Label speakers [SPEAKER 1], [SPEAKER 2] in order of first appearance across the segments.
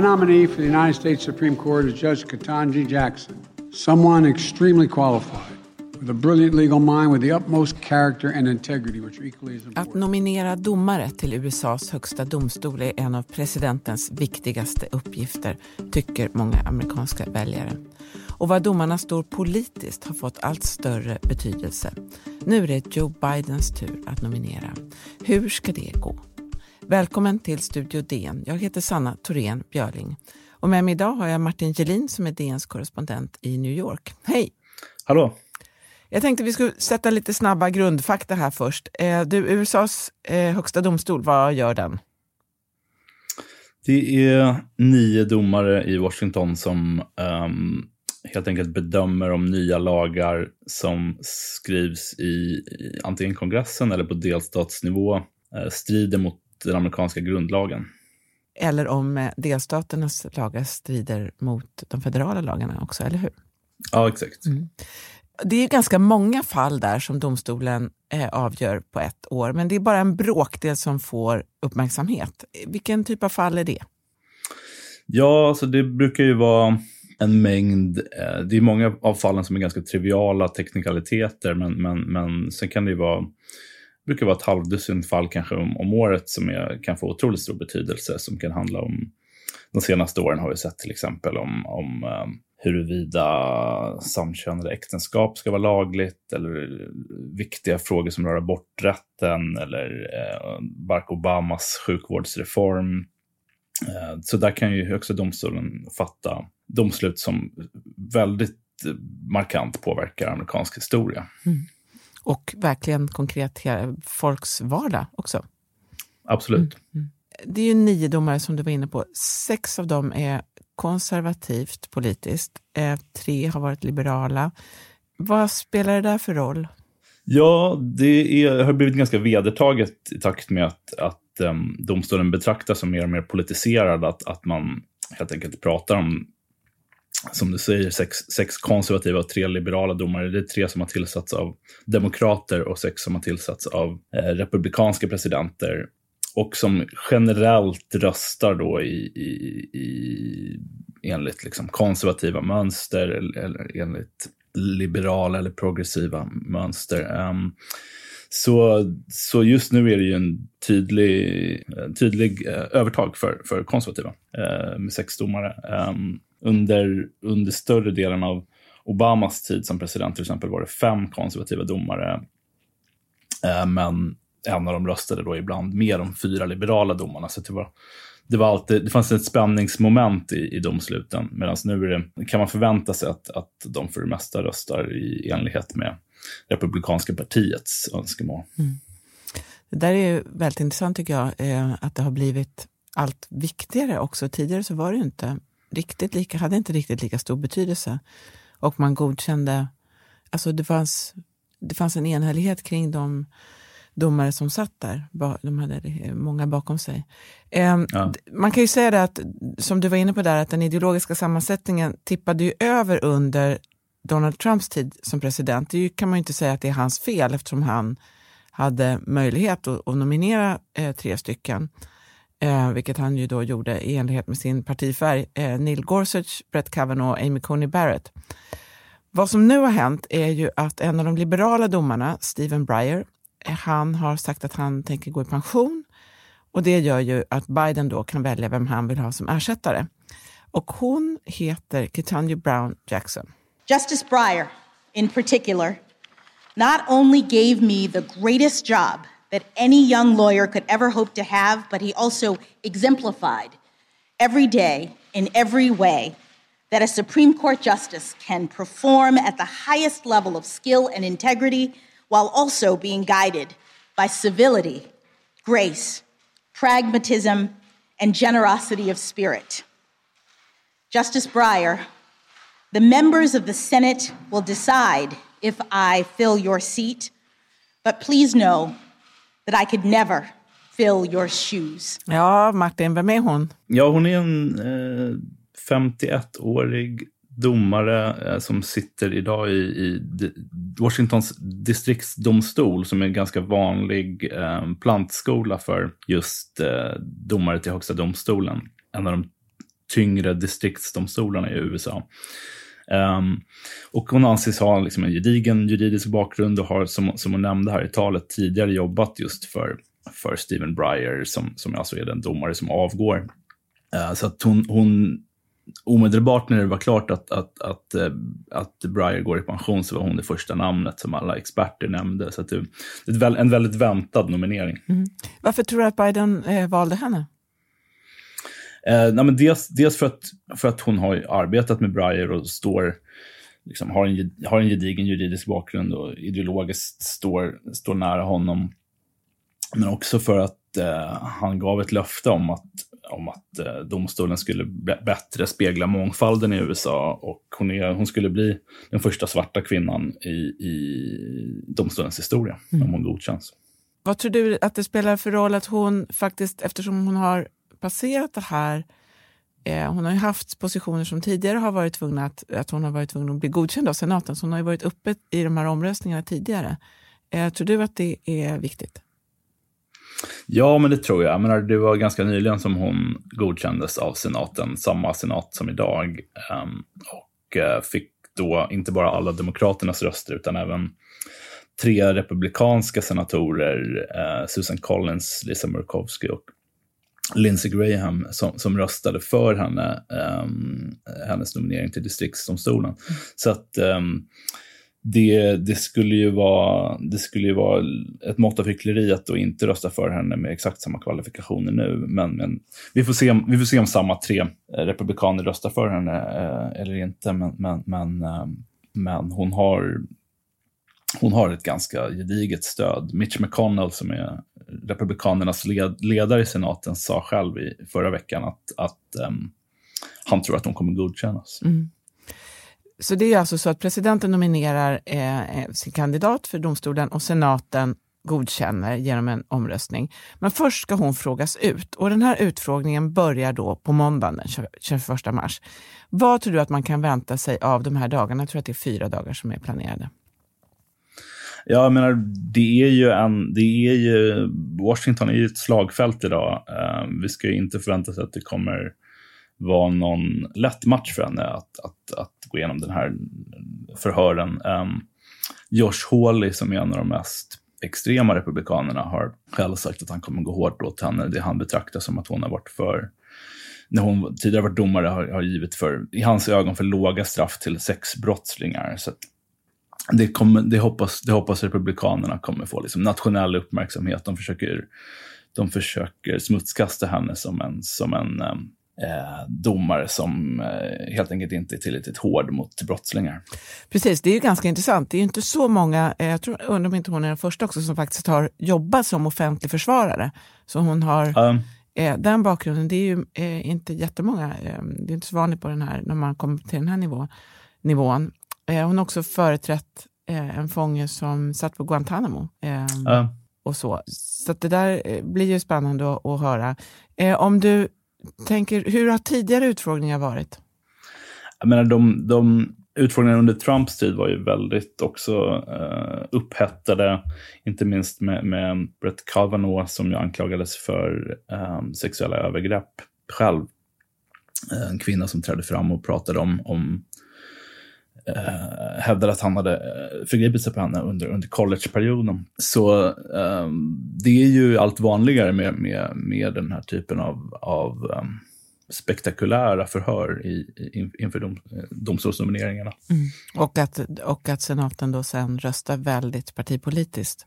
[SPEAKER 1] My nominee for the United States Supreme Court is Judge Katanji Jackson, someone extremely qualified. With a brilliant legal mind with the utmost character and integrity which equally as important.
[SPEAKER 2] Att nominera domare till USAs högsta domstol är en av presidentens viktigaste uppgifter, tycker många amerikanska väljare. Och var domarna står politiskt har fått allt större betydelse. Nu är det Joe Bidens tur att nominera. Hur ska det gå? Välkommen till Studio DN. Jag heter Sanna Thorén Björling. Och med mig idag har jag Martin Gelin som är DNs korrespondent i New York. Hej!
[SPEAKER 3] Hallå!
[SPEAKER 2] Jag tänkte vi skulle sätta lite snabba grundfakta här först. Eh, du, USAs eh, högsta domstol, vad gör den?
[SPEAKER 3] Det är nio domare i Washington som um, helt enkelt bedömer om nya lagar som skrivs i, i antingen kongressen eller på delstatsnivå eh, strider mot den amerikanska grundlagen.
[SPEAKER 2] Eller om eh, delstaternas lagar strider mot de federala lagarna också, eller hur?
[SPEAKER 3] Ja, exakt.
[SPEAKER 2] Mm. Det är ganska många fall där som domstolen eh, avgör på ett år, men det är bara en bråkdel som får uppmärksamhet. Vilken typ av fall är det?
[SPEAKER 3] Ja, alltså det brukar ju vara en mängd, eh, det är många av fallen som är ganska triviala teknikaliteter, men, men, men sen kan det ju vara brukar vara ett halvdussin fall kanske om, om året som är, kan få otroligt stor betydelse, som kan handla om, de senaste åren har vi sett till exempel om, om eh, huruvida samkönade äktenskap ska vara lagligt eller viktiga frågor som rör aborträtten eller eh, Barack Obamas sjukvårdsreform. Eh, så där kan ju Högsta domstolen fatta domslut som väldigt markant påverkar amerikansk historia. Mm.
[SPEAKER 2] Och verkligen konkret folks vardag också.
[SPEAKER 3] Absolut. Mm.
[SPEAKER 2] Mm. Det är ju nio domare som du var inne på. Sex av dem är konservativt politiskt. Eh, tre har varit liberala. Vad spelar det där för roll?
[SPEAKER 3] Ja, det är, har blivit ganska vedertaget i takt med att, att um, domstolen betraktas som mer och mer politiserad. Att, att man helt enkelt pratar om, som du säger, sex, sex konservativa och tre liberala domare. Det är tre som har tillsatts av demokrater och sex som har tillsatts av eh, republikanska presidenter och som generellt röstar då i, i, i enligt liksom konservativa mönster eller, eller enligt liberala eller progressiva mönster. Um, så, så just nu är det ju en tydlig, eh, tydlig uh, övertag för, för konservativa uh, med sex domare. Um, under, under större delen av Obamas tid som president till exempel var det fem konservativa domare. Eh, men en av dem röstade då ibland med de fyra liberala domarna. Så det, var, det, var alltid, det fanns ett spänningsmoment i, i domsluten. Medan nu är det, kan man förvänta sig att, att de för det mesta röstar i enlighet med Republikanska partiets önskemål. Mm.
[SPEAKER 2] Det där är väldigt intressant tycker jag, eh, att det har blivit allt viktigare också. Tidigare så var det inte riktigt lika, hade inte riktigt lika stor betydelse. Och man godkände, alltså det fanns, det fanns en enhällighet kring de domare som satt där. De hade många bakom sig. Ehm, ja. Man kan ju säga det att, som du var inne på där, att den ideologiska sammansättningen tippade ju över under Donald Trumps tid som president. Det kan man ju inte säga att det är hans fel eftersom han hade möjlighet att, att nominera eh, tre stycken. Eh, vilket han ju då gjorde i enlighet med sin partifärg. Eh, Neil Gorsuch, Brett Kavanaugh och Amy Coney Barrett. Vad som nu har hänt är ju att en av de liberala domarna, Stephen Breyer, eh, han har sagt att han tänker gå i pension och det gör ju att Biden då kan välja vem han vill ha som ersättare. Och hon heter Ketanji Brown Jackson.
[SPEAKER 4] Justice Breyer, in particular, not only gave me the greatest job that any young lawyer could ever hope to have, but he also exemplified every day in every way that a Supreme Court justice can perform at the highest level of skill and integrity while also being guided by civility, grace, pragmatism, and generosity of spirit. Justice Breyer, the members of the Senate will decide if I fill your seat, but please know that I could never fill your shoes.
[SPEAKER 2] Ja, Martin, vem är hon?
[SPEAKER 3] Ja, hon är en eh, 51-årig domare eh, som sitter idag i, i Washingtons distriktsdomstol som är en ganska vanlig eh, plantskola för just eh, domare till Högsta domstolen. En av de tyngre distriktsdomstolarna i USA. Um, och hon anses ha liksom en gedigen juridisk bakgrund och har, som, som hon nämnde här i talet, tidigare jobbat just för, för Stephen Breyer, som, som alltså är den domare som avgår. Uh, så att hon, hon omedelbart när det var klart att, att, att, eh, att Breyer går i pension så var hon det första namnet som alla experter nämnde. Så det är en väldigt väntad nominering. Mm.
[SPEAKER 2] Varför tror du att Biden eh, valde henne?
[SPEAKER 3] Eh, nej, men dels dels för, att, för att hon har arbetat med Breyer och står, liksom, har, en, har en gedigen juridisk bakgrund och ideologiskt står, står nära honom. Men också för att eh, han gav ett löfte om att om att eh, domstolen skulle bättre spegla mångfalden i USA och hon, är, hon skulle bli den första svarta kvinnan i, i domstolens historia mm. om hon godkänns.
[SPEAKER 2] Vad tror du att det spelar för roll att hon faktiskt, eftersom hon har passerat det här eh, hon har ju haft positioner som tidigare har varit tvungna att, att hon har varit tvungen att bli godkänd av senaten, så hon har ju varit uppe i de här omröstningarna tidigare. Eh, tror du att det är viktigt?
[SPEAKER 3] Ja, men det tror jag. jag menar, det var ganska nyligen som hon godkändes av senaten, samma senat som idag. Ehm, och eh, fick då inte bara alla demokraternas röster utan även tre republikanska senatorer, eh, Susan Collins, Lisa Murkowski och Lindsey Graham som, som röstade för henne, um, hennes nominering till distriktsdomstolen. Mm. Så att um, det, det, skulle ju vara, det skulle ju vara ett mått av hyckleri att då inte rösta för henne med exakt samma kvalifikationer nu. Men, men vi, får se, vi får se om samma tre eh, republikaner röstar för henne eh, eller inte. Men, men, men, eh, men hon, har, hon har ett ganska gediget stöd. Mitch McConnell som är republikanernas led, ledare i senaten sa själv i förra veckan att, att um, han tror att de kommer godkännas. Mm.
[SPEAKER 2] Så det är alltså så att presidenten nominerar eh, eh, sin kandidat för domstolen och senaten godkänner genom en omröstning. Men först ska hon frågas ut och den här utfrågningen börjar då på måndagen den 21 mars. Vad tror du att man kan vänta sig av de här dagarna? Jag tror att det är fyra dagar som är planerade.
[SPEAKER 3] Ja, jag menar, det är ju en, det är ju, Washington är ju ett slagfält idag. Eh, vi ska ju inte förvänta oss att det kommer vara någon lätt match för henne att, att, att gå igenom den här förhören. Ehm, Josh Hawley, som är en av de mest extrema republikanerna, har själv sagt att han kommer gå hårt åt henne. Det han betraktar som att hon har varit för när hon tidigare varit domare har, har givit för, i hans ögon, för låga straff till sexbrottslingar. Så det, kommer, det, hoppas, det hoppas Republikanerna kommer få liksom nationell uppmärksamhet. De försöker, de försöker smutskasta henne som en, som en um, eh, domare som eh, helt enkelt inte är tillräckligt hård mot brottslingar.
[SPEAKER 2] Precis, det är ju ganska intressant. Det är inte så många, eh, jag tror, undrar om inte hon är den första också, som faktiskt har jobbat som offentlig försvarare. Så hon har um. eh, den bakgrunden, det är ju eh, inte jättemånga, eh, det är inte så vanligt på den här, när man kommer till den här nivå, nivån. Eh, hon har också företrätt eh, en fånge som satt på Guantanamo. Um. Och så så det där blir ju spännande att, att höra. om du tänker, hur har tidigare utfrågningar varit?
[SPEAKER 3] Jag menar, de, de utfrågningarna under Trumps tid var ju väldigt också uh, upphettade. Inte minst med, med Brett Kavanaugh som ju anklagades för um, sexuella övergrepp själv. En kvinna som trädde fram och pratade om, om eh, hävdade att han hade eh, förgripit sig på henne under, under collegeperioden. Så eh, det är ju allt vanligare med, med, med den här typen av, av um, spektakulära förhör i, in, inför dom, domstolsnomineringarna.
[SPEAKER 2] Mm. Och, att, och att senaten då sen röstar väldigt partipolitiskt.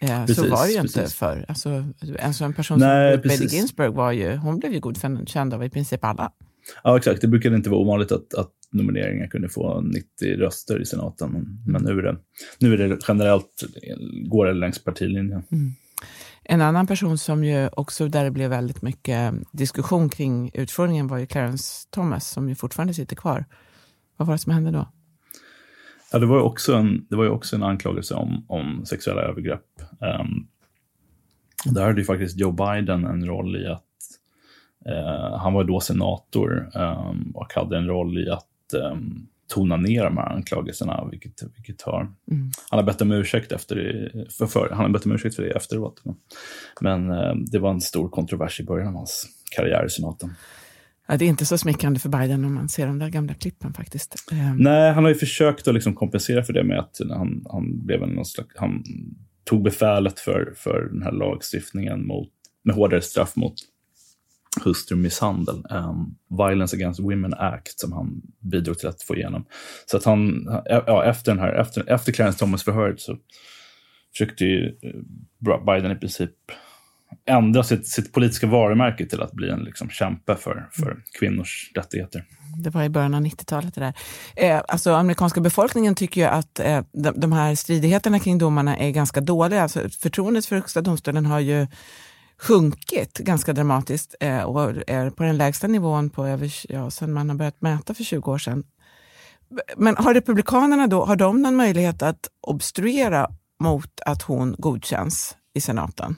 [SPEAKER 2] Eh, precis, så var det ju precis. inte förr. Alltså, alltså en person Nej, som Betty Ginsburg var ju, hon blev ju godkänd av i princip alla.
[SPEAKER 3] Ja, exakt. Det brukade inte vara ovanligt att, att nomineringar kunde få 90 röster i senaten. Men, men nu, är det, nu är det generellt, går det längs partilinjen. Mm.
[SPEAKER 2] En annan person som ju också där det blev väldigt mycket diskussion kring utfrågningen var ju Clarence Thomas som ju fortfarande sitter kvar. Vad var det som hände då?
[SPEAKER 3] Ja, det var ju också en, det var ju också en anklagelse om, om sexuella övergrepp. Um, där hade ju faktiskt Joe Biden en roll i att uh, han var då senator um, och hade en roll i att um, tona ner de här anklagelserna, vilket, vilket har... Mm. Han har bett om ursäkt efter för, för, han har bett om ursäkt för det efteråt. Men, uh, det var en stor kontrovers i början av hans karriär i senaten.
[SPEAKER 2] Ja, det är inte så smickrande för Biden om man ser de där gamla klippen faktiskt. Ehm.
[SPEAKER 3] Nej, han har ju försökt att liksom kompensera för det med att han, han, blev en slags, han tog befälet för, för den här lagstiftningen mot, med hårdare straff mot hustrumisshandel, um, Violence Against Women Act, som han bidrog till att få igenom. Så att han, ja, efter, den här, efter, efter Clarence Thomas-förhöret så försökte ju eh, Biden i princip ändra sitt, sitt politiska varumärke till att bli en liksom kämpe för, för mm. kvinnors rättigheter.
[SPEAKER 2] Det var i början av 90-talet det där. Eh, alltså amerikanska befolkningen tycker ju att eh, de, de, här stridigheterna kring domarna är ganska dåliga. Alltså, förtroendet för Högsta domstolen har ju sjunkit ganska dramatiskt eh, och är på den lägsta nivån på över, ja, sedan man har börjat mäta för 20 år sedan. Men har Republikanerna då, har de någon möjlighet att obstruera mot att hon godkänns i senaten?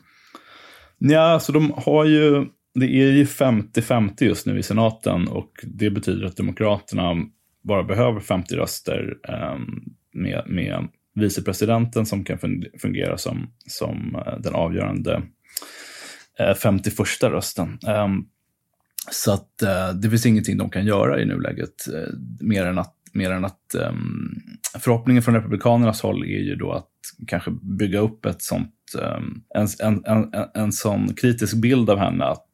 [SPEAKER 3] Ja, alltså de har ju, det är ju 50-50 just nu i senaten och det betyder att Demokraterna bara behöver 50 röster eh, med, med vicepresidenten som kan fungera som, som eh, den avgörande 51 eh, rösten. Ehm, så att eh, det finns ingenting de kan göra i nuläget eh, mer än att, mer än att um, förhoppningen från Republikanernas håll är ju då att kanske bygga upp ett sånt, um, en, en, en, en sån kritisk bild av henne att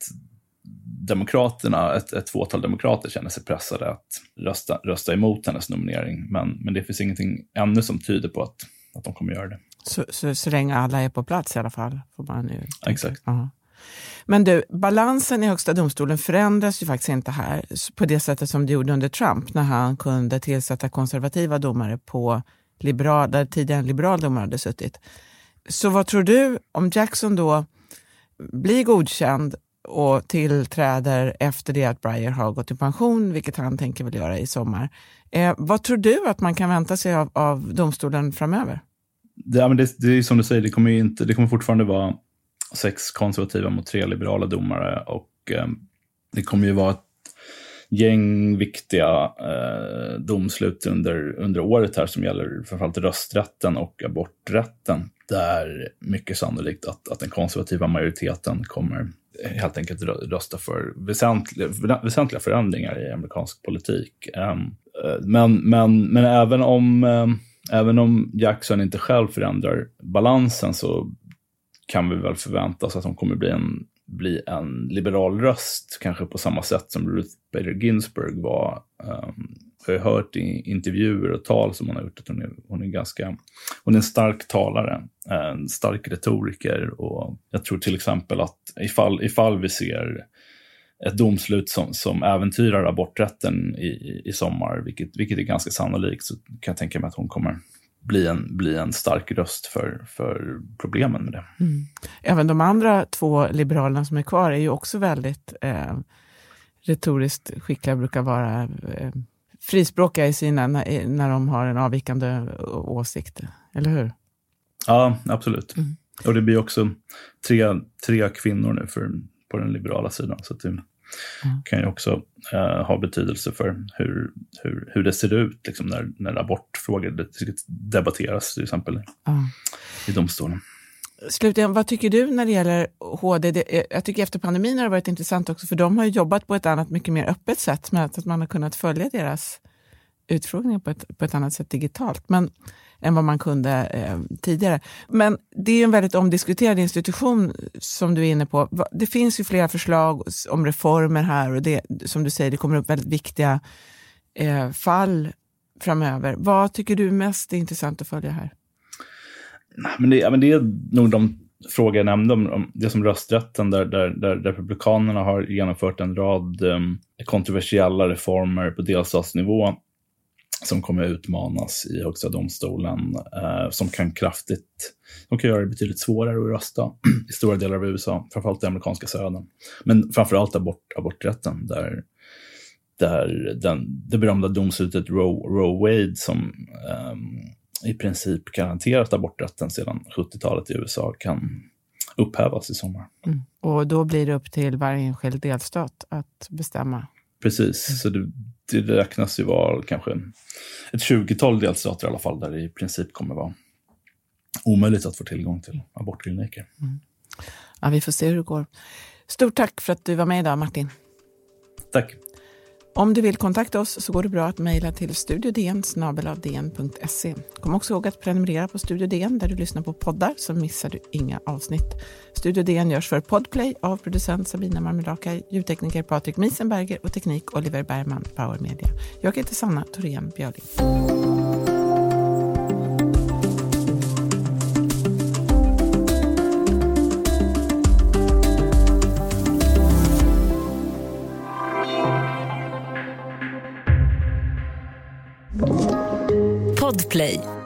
[SPEAKER 3] Demokraterna, ett, ett fåtal demokrater känner sig pressade att rösta, rösta emot hennes nominering. Men, men det finns ingenting ännu som tyder på att, att de kommer göra det.
[SPEAKER 2] Så, så, så länge alla är på plats i alla fall? Får man nu
[SPEAKER 3] Exakt. Uh -huh.
[SPEAKER 2] Men du, balansen i Högsta domstolen förändras ju faktiskt inte här på det sättet som det gjorde under Trump när han kunde tillsätta konservativa domare på liberal, där tidigare en liberal domare hade suttit. Så vad tror du om Jackson då blir godkänd och tillträder efter det att Breyer har gått i pension, vilket han tänker väl göra i sommar. Eh, vad tror du att man kan vänta sig av, av domstolen framöver?
[SPEAKER 3] Det, ja, men det, det är som du säger, det kommer, inte, det kommer fortfarande vara sex konservativa mot tre liberala domare. Och eh, det kommer ju vara ett gäng viktiga eh, domslut under, under året här som gäller framförallt rösträtten och aborträtten. Där mycket sannolikt att, att den konservativa majoriteten kommer helt enkelt rösta för väsentliga, väsentliga förändringar i amerikansk politik. Ehm, eh, men, men, men även om eh, Även om Jackson inte själv förändrar balansen så kan vi väl förvänta oss att hon kommer bli en, bli en liberal röst, kanske på samma sätt som Ruth Bader Ginsburg var. Ehm, um, jag har hört i intervjuer och tal som hon har gjort att hon är, hon är ganska, hon är en stark talare, en stark retoriker och jag tror till exempel att ifall, ifall vi ser ett domslut som, som äventyrar aborträtten i, i sommar, vilket, vilket är ganska sannolikt, så kan jag tänka mig att hon kommer bli en, bli en stark röst för, för problemen med det. Mm.
[SPEAKER 2] Även de andra två liberalerna som är kvar är ju också väldigt eh, retoriskt skickliga, brukar vara eh, frispråkiga i sina, när, när de har en avvikande åsikt, eller hur?
[SPEAKER 3] Ja, absolut. Mm. Och det blir också tre, tre kvinnor nu för, på den liberala sidan. Så det, Mm. kan ju också uh, ha betydelse för hur, hur, hur det ser ut liksom, när, när abortfrågor debatteras till exempel mm. i domstolen.
[SPEAKER 2] Slutligen, vad tycker du när det gäller HD? Det, jag tycker efter pandemin har det varit intressant också, för de har jobbat på ett annat, mycket mer öppet sätt med att man har kunnat följa deras utfrågningar på ett, på ett annat sätt digitalt. Men än vad man kunde eh, tidigare. Men det är en väldigt omdiskuterad institution som du är inne på. Det finns ju flera förslag om reformer här och det, som du säger, det kommer upp väldigt viktiga eh, fall framöver. Vad tycker du mest är intressant att följa här?
[SPEAKER 3] Men det, men det är nog de frågor jag nämnde om, om det som rösträtten där, där, där Republikanerna har genomfört en rad um, kontroversiella reformer på delstatsnivå som kommer utmanas i Högsta domstolen, eh, som kan kraftigt, de kan göra det betydligt svårare att rösta i stora delar av USA, framförallt i amerikanska södern. Men framförallt abort, aborträtten, där, där den, det berömda domslutet Roe, Roe Wade som eh, i princip garanterat aborträtten sedan 70-talet i USA kan upphävas i sommar. Mm.
[SPEAKER 2] Och då blir det upp till varje enskild delstat att bestämma?
[SPEAKER 3] Precis, mm. så det, det räknas ju vara kanske ett 20-tal delstater i alla fall där det i princip kommer vara omöjligt att få tillgång till abortkliniker. Mm.
[SPEAKER 2] Ja, vi får se hur det går. Stort tack för att du var med idag, Martin.
[SPEAKER 3] Tack.
[SPEAKER 2] Om du vill kontakta oss så går det bra att mejla till studiodn e. Kom också ihåg att prenumerera på Studio DN där du lyssnar på poddar så missar du inga avsnitt. Studio DN görs för Podplay av producent Sabina Marmelakai, ljudtekniker Patrik Miesenberger och teknik Oliver Bergman, Power Media. Jag heter Sanna Thorén Björling.
[SPEAKER 5] Podplay.